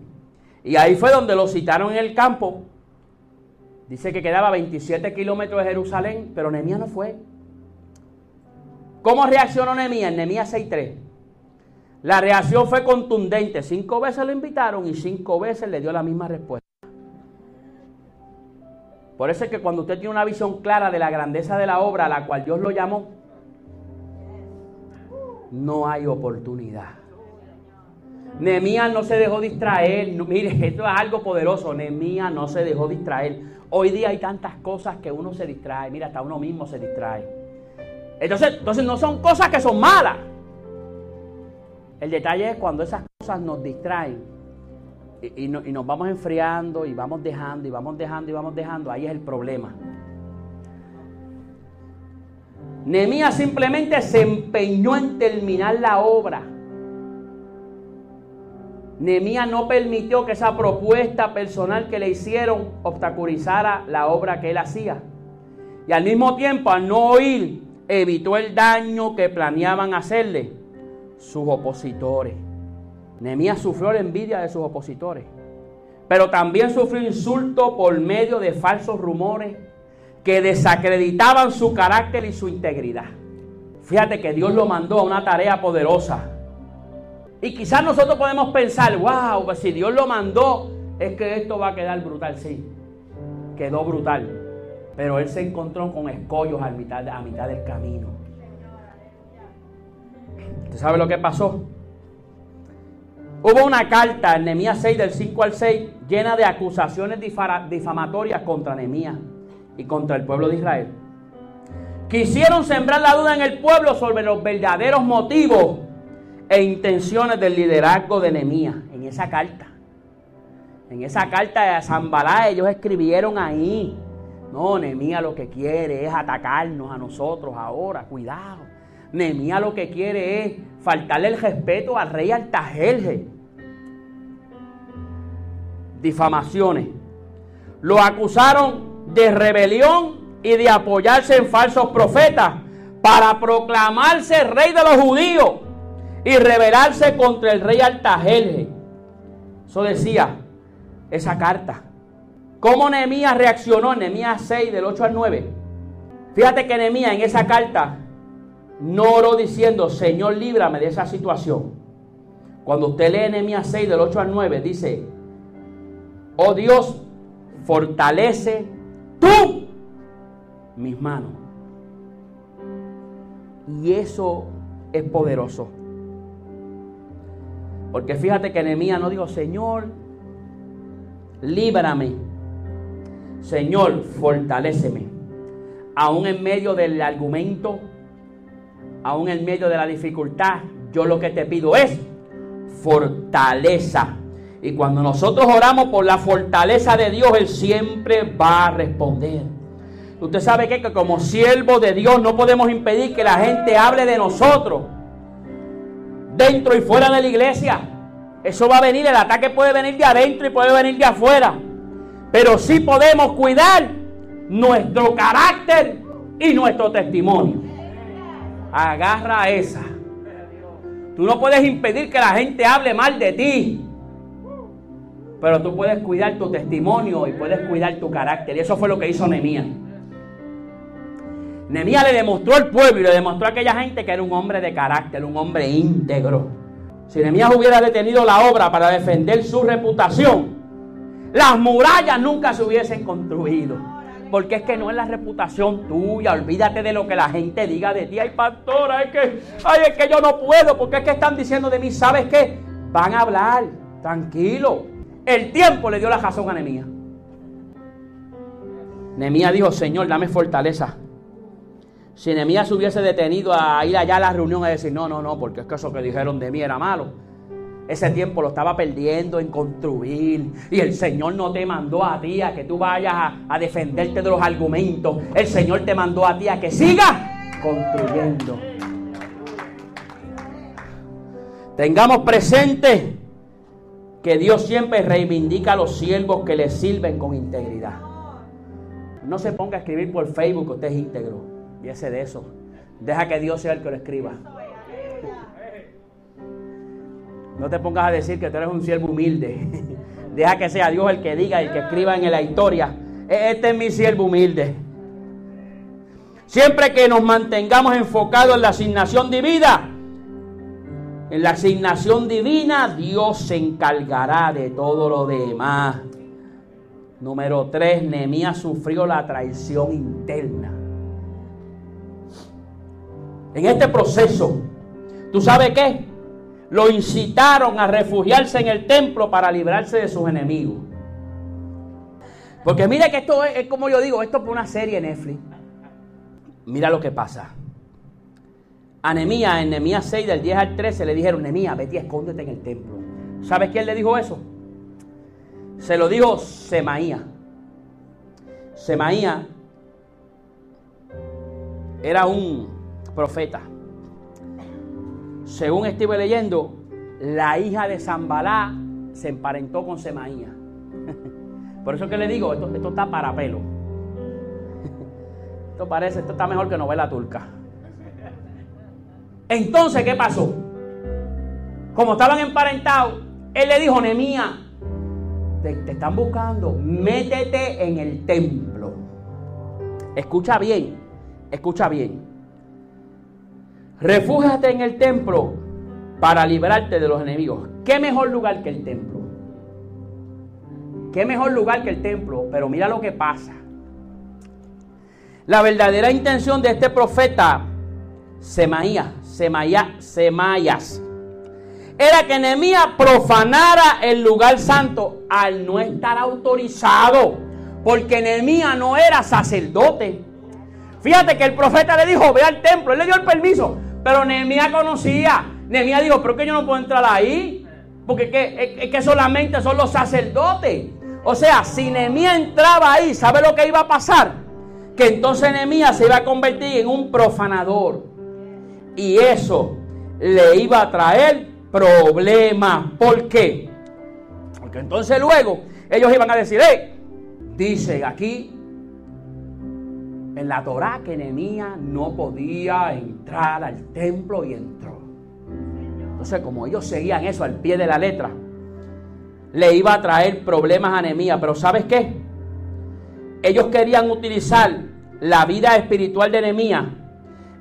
Y ahí fue donde lo citaron en el campo. Dice que quedaba 27 kilómetros de Jerusalén, pero Nehemías no fue. ¿Cómo reaccionó Nehemías? Nehemías 6.3. La reacción fue contundente. Cinco veces lo invitaron y cinco veces le dio la misma respuesta. Por eso es que cuando usted tiene una visión clara de la grandeza de la obra a la cual Dios lo llamó, no hay oportunidad. Nehemías no se dejó distraer. mire, esto es algo poderoso. Nehemías no se dejó distraer. Hoy día hay tantas cosas que uno se distrae. Mira, hasta uno mismo se distrae. Entonces, entonces no son cosas que son malas. El detalle es cuando esas cosas nos distraen y, y nos vamos enfriando y vamos dejando y vamos dejando y vamos dejando. Ahí es el problema. Nehemías simplemente se empeñó en terminar la obra. Nehemías no permitió que esa propuesta personal que le hicieron obstaculizara la obra que él hacía. Y al mismo tiempo, al no oír, evitó el daño que planeaban hacerle sus opositores. Nehemías sufrió la envidia de sus opositores, pero también sufrió insulto por medio de falsos rumores que desacreditaban su carácter y su integridad. Fíjate que Dios lo mandó a una tarea poderosa. Y quizás nosotros podemos pensar, wow, pues si Dios lo mandó, es que esto va a quedar brutal. Sí, quedó brutal. Pero él se encontró con escollos a mitad, a mitad del camino. ¿Usted sabe lo que pasó? Hubo una carta en Nehemías 6, del 5 al 6, llena de acusaciones difamatorias contra Nehemías y contra el pueblo de Israel. Quisieron sembrar la duda en el pueblo sobre los verdaderos motivos e intenciones del liderazgo de Nehemías en esa carta. En esa carta de Zambalá ellos escribieron ahí, no, Nehemías lo que quiere es atacarnos a nosotros ahora, cuidado. Nehemías lo que quiere es faltarle el respeto al rey Altajerje. Difamaciones. Lo acusaron de rebelión y de apoyarse en falsos profetas para proclamarse rey de los judíos y rebelarse contra el rey Altajerje. Eso decía, esa carta. ¿Cómo Nehemías reaccionó Nehemías 6 del 8 al 9? Fíjate que Nehemías en esa carta no oró diciendo, Señor, líbrame de esa situación. Cuando usted lee Nehemías 6 del 8 al 9, dice, oh Dios, fortalece tú mis manos. Y eso es poderoso. Porque fíjate que Nehemías no dijo, Señor, líbrame. Señor, fortaléceme. Aún en medio del argumento, aún en medio de la dificultad, yo lo que te pido es fortaleza. Y cuando nosotros oramos por la fortaleza de Dios, Él siempre va a responder. Usted sabe que, como siervo de Dios no podemos impedir que la gente hable de nosotros dentro y fuera de la iglesia. Eso va a venir, el ataque puede venir de adentro y puede venir de afuera. Pero sí podemos cuidar nuestro carácter y nuestro testimonio. Agarra esa. Tú no puedes impedir que la gente hable mal de ti. Pero tú puedes cuidar tu testimonio y puedes cuidar tu carácter. Y eso fue lo que hizo Nehemías. Nehemías le demostró al pueblo y le demostró a aquella gente que era un hombre de carácter, un hombre íntegro. Si Nehemías hubiera detenido la obra para defender su reputación, las murallas nunca se hubiesen construido. Porque es que no es la reputación tuya. Olvídate de lo que la gente diga de ti. Ay, pastora, es que, ay, es que yo no puedo. Porque es que están diciendo de mí. ¿Sabes qué? Van a hablar. Tranquilo. El tiempo le dio la razón a Nehemías. Nehemías dijo, Señor, dame fortaleza. Si Nehemías se hubiese detenido a ir allá a la reunión a decir, no, no, no, porque es que eso que dijeron de mí era malo. Ese tiempo lo estaba perdiendo en construir. Y el Señor no te mandó a ti a que tú vayas a, defenderte de los argumentos. El Señor te mandó a ti a que sigas construyendo. Tengamos presente que Dios siempre reivindica a los siervos que le sirven con integridad. No se ponga a escribir por Facebook que usted es íntegro. Y ese de eso. Deja que Dios sea el que lo escriba. No te pongas a decir que tú eres un siervo humilde. Deja que sea Dios el que diga y que escriba en la historia. E-, este es mi siervo humilde. Siempre que nos mantengamos enfocados en la asignación divina, en la asignación divina, Dios se encargará de todo lo demás. Número 3, Nehemías sufrió la traición interna. En este proceso, ¿tú sabes qué? Lo incitaron a refugiarse en el templo para librarse de sus enemigos. Porque mira que esto es, como yo digo, esto es una serie Netflix. Mira lo que pasa. A Nemías, en Nemías 6, del 10 al 13, le dijeron, Nemías, vete y escóndete en el templo. ¿Sabes quién le dijo eso? Se lo dijo Semaía. Semaía era un profeta según estuve leyendo, la hija de Zambalá se emparentó con Semaía. Por eso que le digo, esto, está para pelo. Esto parece, esto está mejor que novela turca. Entonces, ¿qué pasó? Como estaban emparentados, él le dijo, Nemía, te están buscando, métete en el templo. Escucha bien, escucha bien. Refúgiate en el templo para librarte de los enemigos. ¿Qué mejor lugar que el templo? ¿Qué mejor lugar que el templo? Pero mira lo que pasa. La verdadera intención de este profeta, Semaías, Semayas, era que Nehemías profanara el lugar santo al no estar autorizado, porque Nehemías no era sacerdote. Fíjate que el profeta le dijo, ve al templo, él le dio el permiso, pero Nehemías conocía. Nehemías dijo, pero que yo no puedo entrar ahí. Porque es que, solamente son los sacerdotes. O sea, si Nehemías entraba ahí, ¿sabe lo que iba a pasar? Que entonces Nehemías se iba a convertir en un profanador. Y eso le iba a traer problemas. ¿Por qué? Porque entonces luego ellos iban a decir, hey, dice aquí en la Torá que Nehemías no podía entrar al templo y entró. Entonces, como ellos seguían eso al pie de la letra, le iba a traer problemas a Nehemías. Pero ¿sabes qué? Ellos querían utilizar la vida espiritual de Nehemías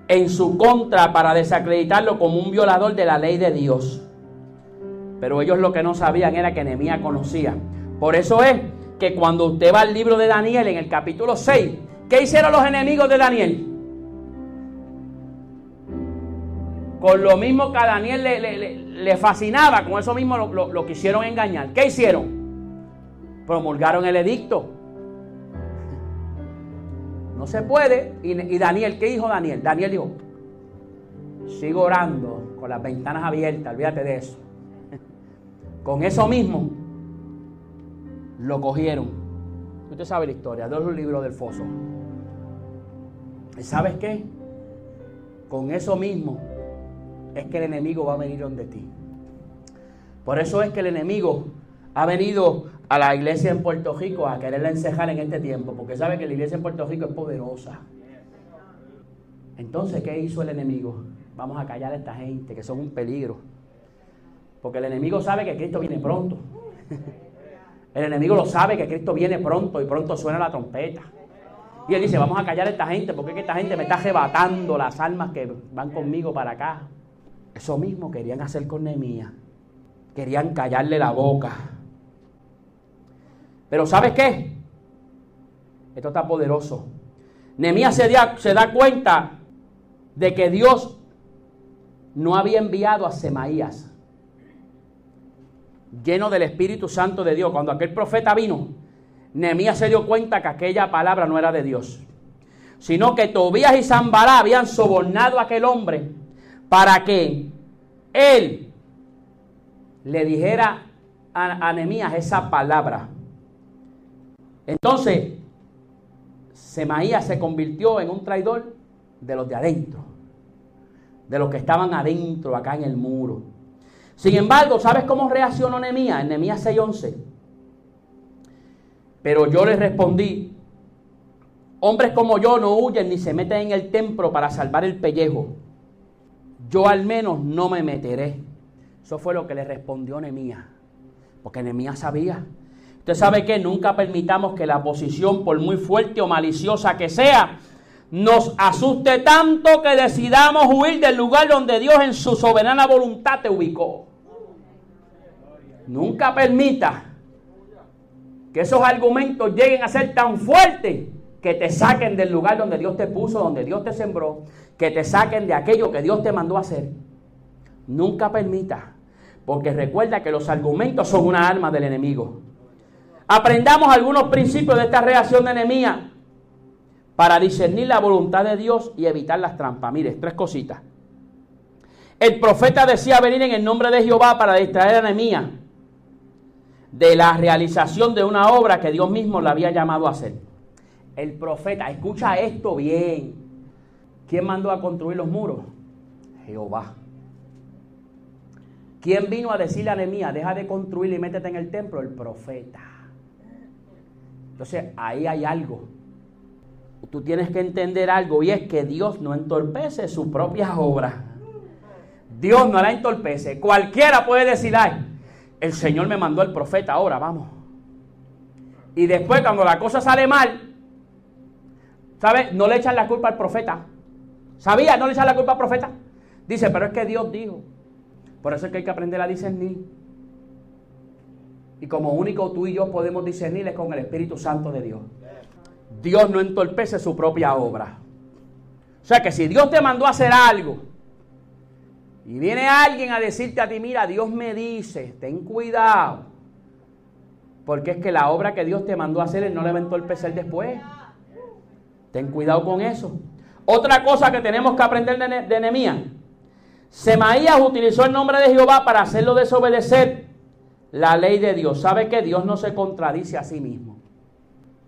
en su contra para desacreditarlo como un violador de la ley de Dios. Pero ellos lo que no sabían era que Nehemías conocía. Por eso es que cuando usted va al libro de Daniel en el capítulo 6, ¿qué hicieron los enemigos de Daniel? Con lo mismo que a Daniel le, fascinaba, con eso mismo lo, quisieron engañar. ¿Qué hicieron? Promulgaron el edicto. No se puede. Y, y Daniel, ¿qué dijo Daniel? Daniel dijo, sigo orando con las ventanas abiertas, olvídate de eso. Con eso mismo lo cogieron. Usted sabe la historia, de los libros del foso. ¿Y sabes qué? Con eso mismo es que el enemigo va a venir donde ti. Por eso es que el enemigo ha venido a la iglesia en Puerto Rico a quererla encejar en este tiempo, porque sabe que la iglesia en Puerto Rico es poderosa. Entonces, ¿qué hizo el enemigo? Vamos a callar a esta gente que son un peligro. Porque el enemigo sabe que Cristo viene pronto. El enemigo lo sabe que Cristo viene pronto y pronto suena la trompeta. Y él dice, vamos a callar a esta gente porque es que esta gente me está arrebatando las almas que van conmigo para acá. Eso mismo querían hacer con Nehemías. Querían callarle la boca. Pero ¿sabes qué? Esto está poderoso. Nehemías se, se da cuenta de que Dios no había enviado a Semaías lleno del Espíritu Santo de Dios. Cuando aquel profeta vino, Nehemías se dio cuenta que aquella palabra no era de Dios, sino que Tobías y Zambará habían sobornado a aquel hombre para que él le dijera a, a Nehemías esa palabra. Entonces, Semaías se convirtió en un traidor de los de adentro, de los que estaban adentro acá en el muro. Sin embargo, ¿sabes cómo reaccionó Nehemías? En Nehemías 6:11. Pero yo le respondí, hombres como yo no huyen ni se meten en el templo para salvar el pellejo. Yo al menos no me meteré. Eso fue lo que le respondió Nehemías. Porque Nehemías sabía. Usted sabe que nunca permitamos que la posición, por muy fuerte o maliciosa que sea, nos asuste tanto que decidamos huir del lugar donde Dios en su soberana voluntad te ubicó. Nunca permita que esos argumentos lleguen a ser tan fuertes que te saquen del lugar donde Dios te puso, donde Dios te sembró, que te saquen de aquello que Dios te mandó a hacer. Nunca permita, porque recuerda que los argumentos son una arma del enemigo. Aprendamos algunos principios de esta reacción de enemía para discernir la voluntad de Dios y evitar las trampas. Mire, tres cositas. El profeta decía venir en el nombre de Jehová para distraer a Nehemías de la realización de una obra que Dios mismo le había llamado a hacer. El profeta, escucha esto bien. ¿Quién mandó a construir los muros? Jehová. ¿Quién vino a decirle a Nehemías, deja de construir y métete en el templo? El profeta. Entonces, ahí hay algo. Tú tienes que entender algo y es que Dios no entorpece sus propias obras. Dios no la entorpece. Cualquiera puede decir, ay, el Señor me mandó el profeta, ahora vamos. Y después cuando la cosa sale mal, ¿sabes? No le echan la culpa al profeta. ¿Sabía? No le echan la culpa al profeta. Dice, pero es que Dios dijo. Por eso es que hay que aprender a discernir. Y como único tú y yo podemos discernir es con el Espíritu Santo de Dios. Dios no entorpece su propia obra. O sea que si Dios te mandó a hacer algo, y viene alguien a decirte a ti, mira, Dios me dice, ten cuidado. Porque es que la obra que Dios te mandó a hacer, Él no le va a entorpecer después. Ten cuidado con eso. Otra cosa que tenemos que aprender de, Nehemías. Semaías utilizó el nombre de Jehová para hacerlo desobedecer la ley de Dios. ¿Sabe que Dios no se contradice a sí mismo?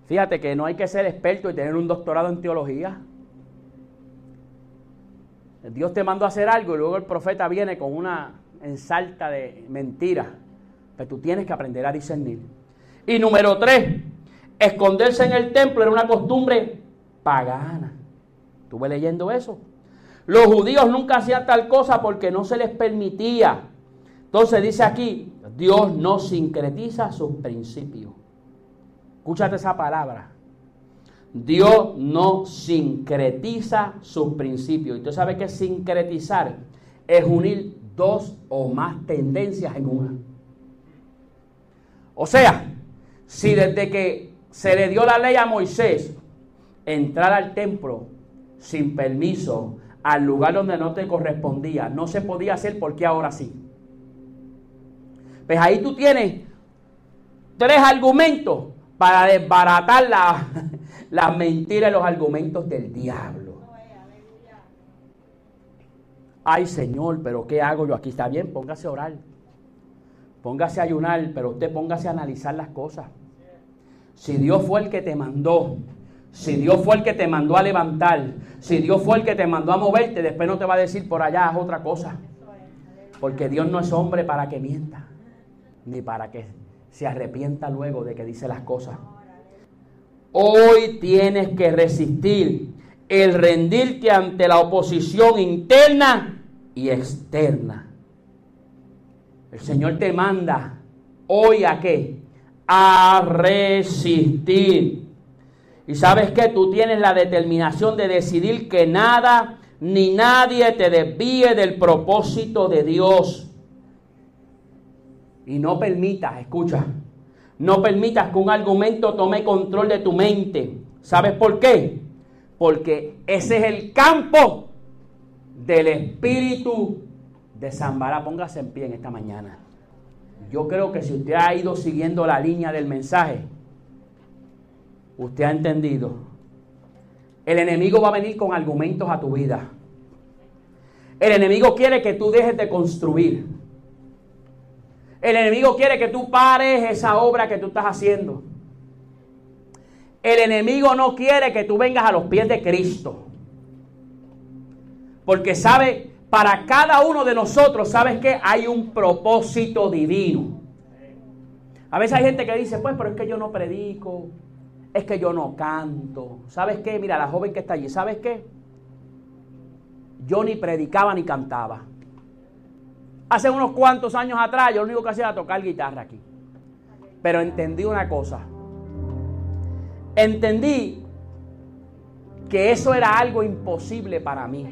Fíjate que no hay que ser experto y tener un doctorado en teología. Dios te mandó a hacer algo y luego el profeta viene con una ensalta de mentiras. Pero tú tienes que aprender a discernir. Y número tres, esconderse en el templo era una costumbre pagana. Estuve leyendo eso. Los judíos nunca hacían tal cosa porque no se les permitía. Entonces dice aquí, Dios no sincretiza sus principios. Escúchate esa palabra. Dios no sincretiza sus principios. Y tú sabes que sincretizar es unir dos o más tendencias en una. O sea, si desde que se le dio la ley a Moisés, entrar al templo sin permiso, al lugar donde no te correspondía, no se podía hacer porque ahora sí. Pues ahí tú tienes tres argumentos para desbaratar la, la mentira y los argumentos del diablo. Ay Señor, pero ¿qué hago yo aquí? Está bien, póngase a orar. Póngase a ayunar, pero usted póngase a analizar las cosas. Si Dios fue el que te mandó, si Dios fue el que te mandó a levantar, si Dios fue el que te mandó a moverte, después no te va a decir por allá es otra cosa. Porque Dios no es hombre para que mienta, ni para que se arrepienta luego de que dice las cosas. Hoy tienes que resistir el rendirte ante la oposición interna y externa. El Señor te manda hoy a qué? A resistir. Y sabes que tú tienes la determinación de decidir que nada ni nadie te desvíe del propósito de Dios. Y no permitas, escucha, no permitas que un argumento tome control de tu mente. ¿Sabes por qué? Porque ese es el campo del espíritu de Zambara. Póngase en pie en esta mañana. Yo creo que si usted ha ido siguiendo la línea del mensaje, usted ha entendido. El enemigo va a venir con argumentos a tu vida. El enemigo quiere que tú dejes de construir. El enemigo quiere que tú pares esa obra que tú estás haciendo. El enemigo no quiere que tú vengas a los pies de Cristo. Porque sabe, para cada uno de nosotros, sabes que hay un propósito divino. A veces hay gente que dice, pues, pero es que yo no predico, es que yo no canto. ¿Sabes qué? Mira, la joven que está allí, ¿sabes qué? Yo ni predicaba ni cantaba. Hace unos cuantos años atrás, yo lo único que hacía era tocar guitarra aquí. Pero entendí una cosa. Entendí que eso era algo imposible para mí.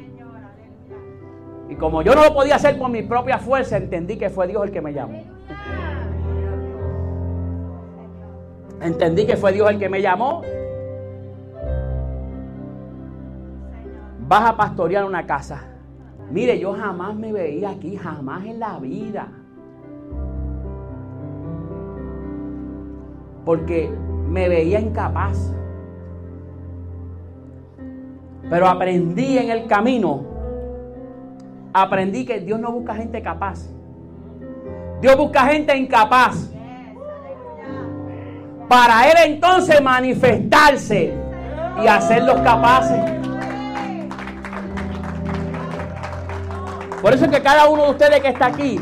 Y como yo no lo podía hacer por mi propia fuerza, entendí que fue Dios el que me llamó. Entendí que fue Dios el que me llamó. Vas a pastorear una casa. Mire, yo jamás me veía aquí, jamás en la vida. Porque me veía incapaz. Pero aprendí en el camino, aprendí que Dios no busca gente capaz. Dios busca gente incapaz. Para Él entonces manifestarse y hacerlos capaces. Por eso es que cada uno de ustedes que está aquí,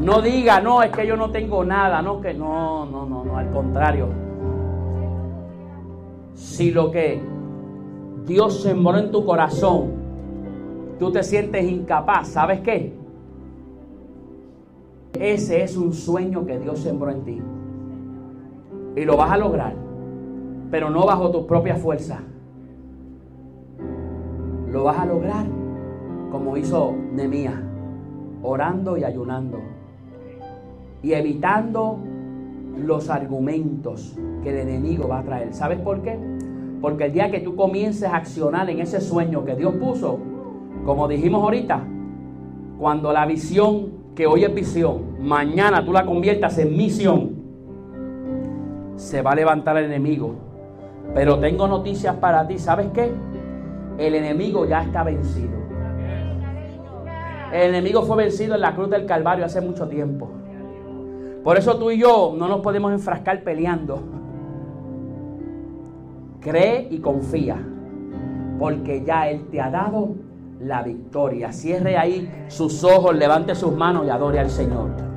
no diga, no, es que yo no tengo nada, no, que no, no, no, no, al contrario. Si lo que Dios sembró en tu corazón, tú te sientes incapaz, ¿sabes qué? Ese es un sueño que Dios sembró en ti. Y lo vas a lograr, pero no bajo tu propia fuerza. Lo vas a lograr como hizo Nemías, orando y ayunando y evitando los argumentos que el enemigo va a traer. ¿Sabes por qué? Porque el día que tú comiences a accionar en ese sueño que Dios puso, como dijimos ahorita, cuando la visión que hoy es visión, mañana tú la conviertas en misión, se va a levantar el enemigo. Pero tengo noticias para ti, ¿sabes qué? El enemigo ya está vencido. El enemigo fue vencido en la cruz del Calvario hace mucho tiempo. Por eso tú y yo no nos podemos enfrascar peleando. Cree y confía, porque ya Él te ha dado la victoria. Cierre ahí sus ojos, levante sus manos y adore al Señor.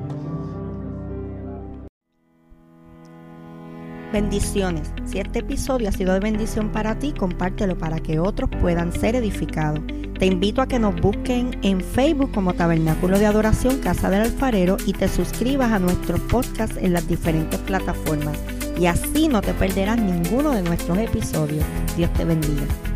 Bendiciones. Si este episodio ha sido de bendición para ti, compártelo para que otros puedan ser edificados. Te invito a que nos busquen en Facebook como Tabernáculo de Adoración Casa del Alfarero y te suscribas a nuestros podcasts en las diferentes plataformas. Y así no te perderás ninguno de nuestros episodios. Dios te bendiga.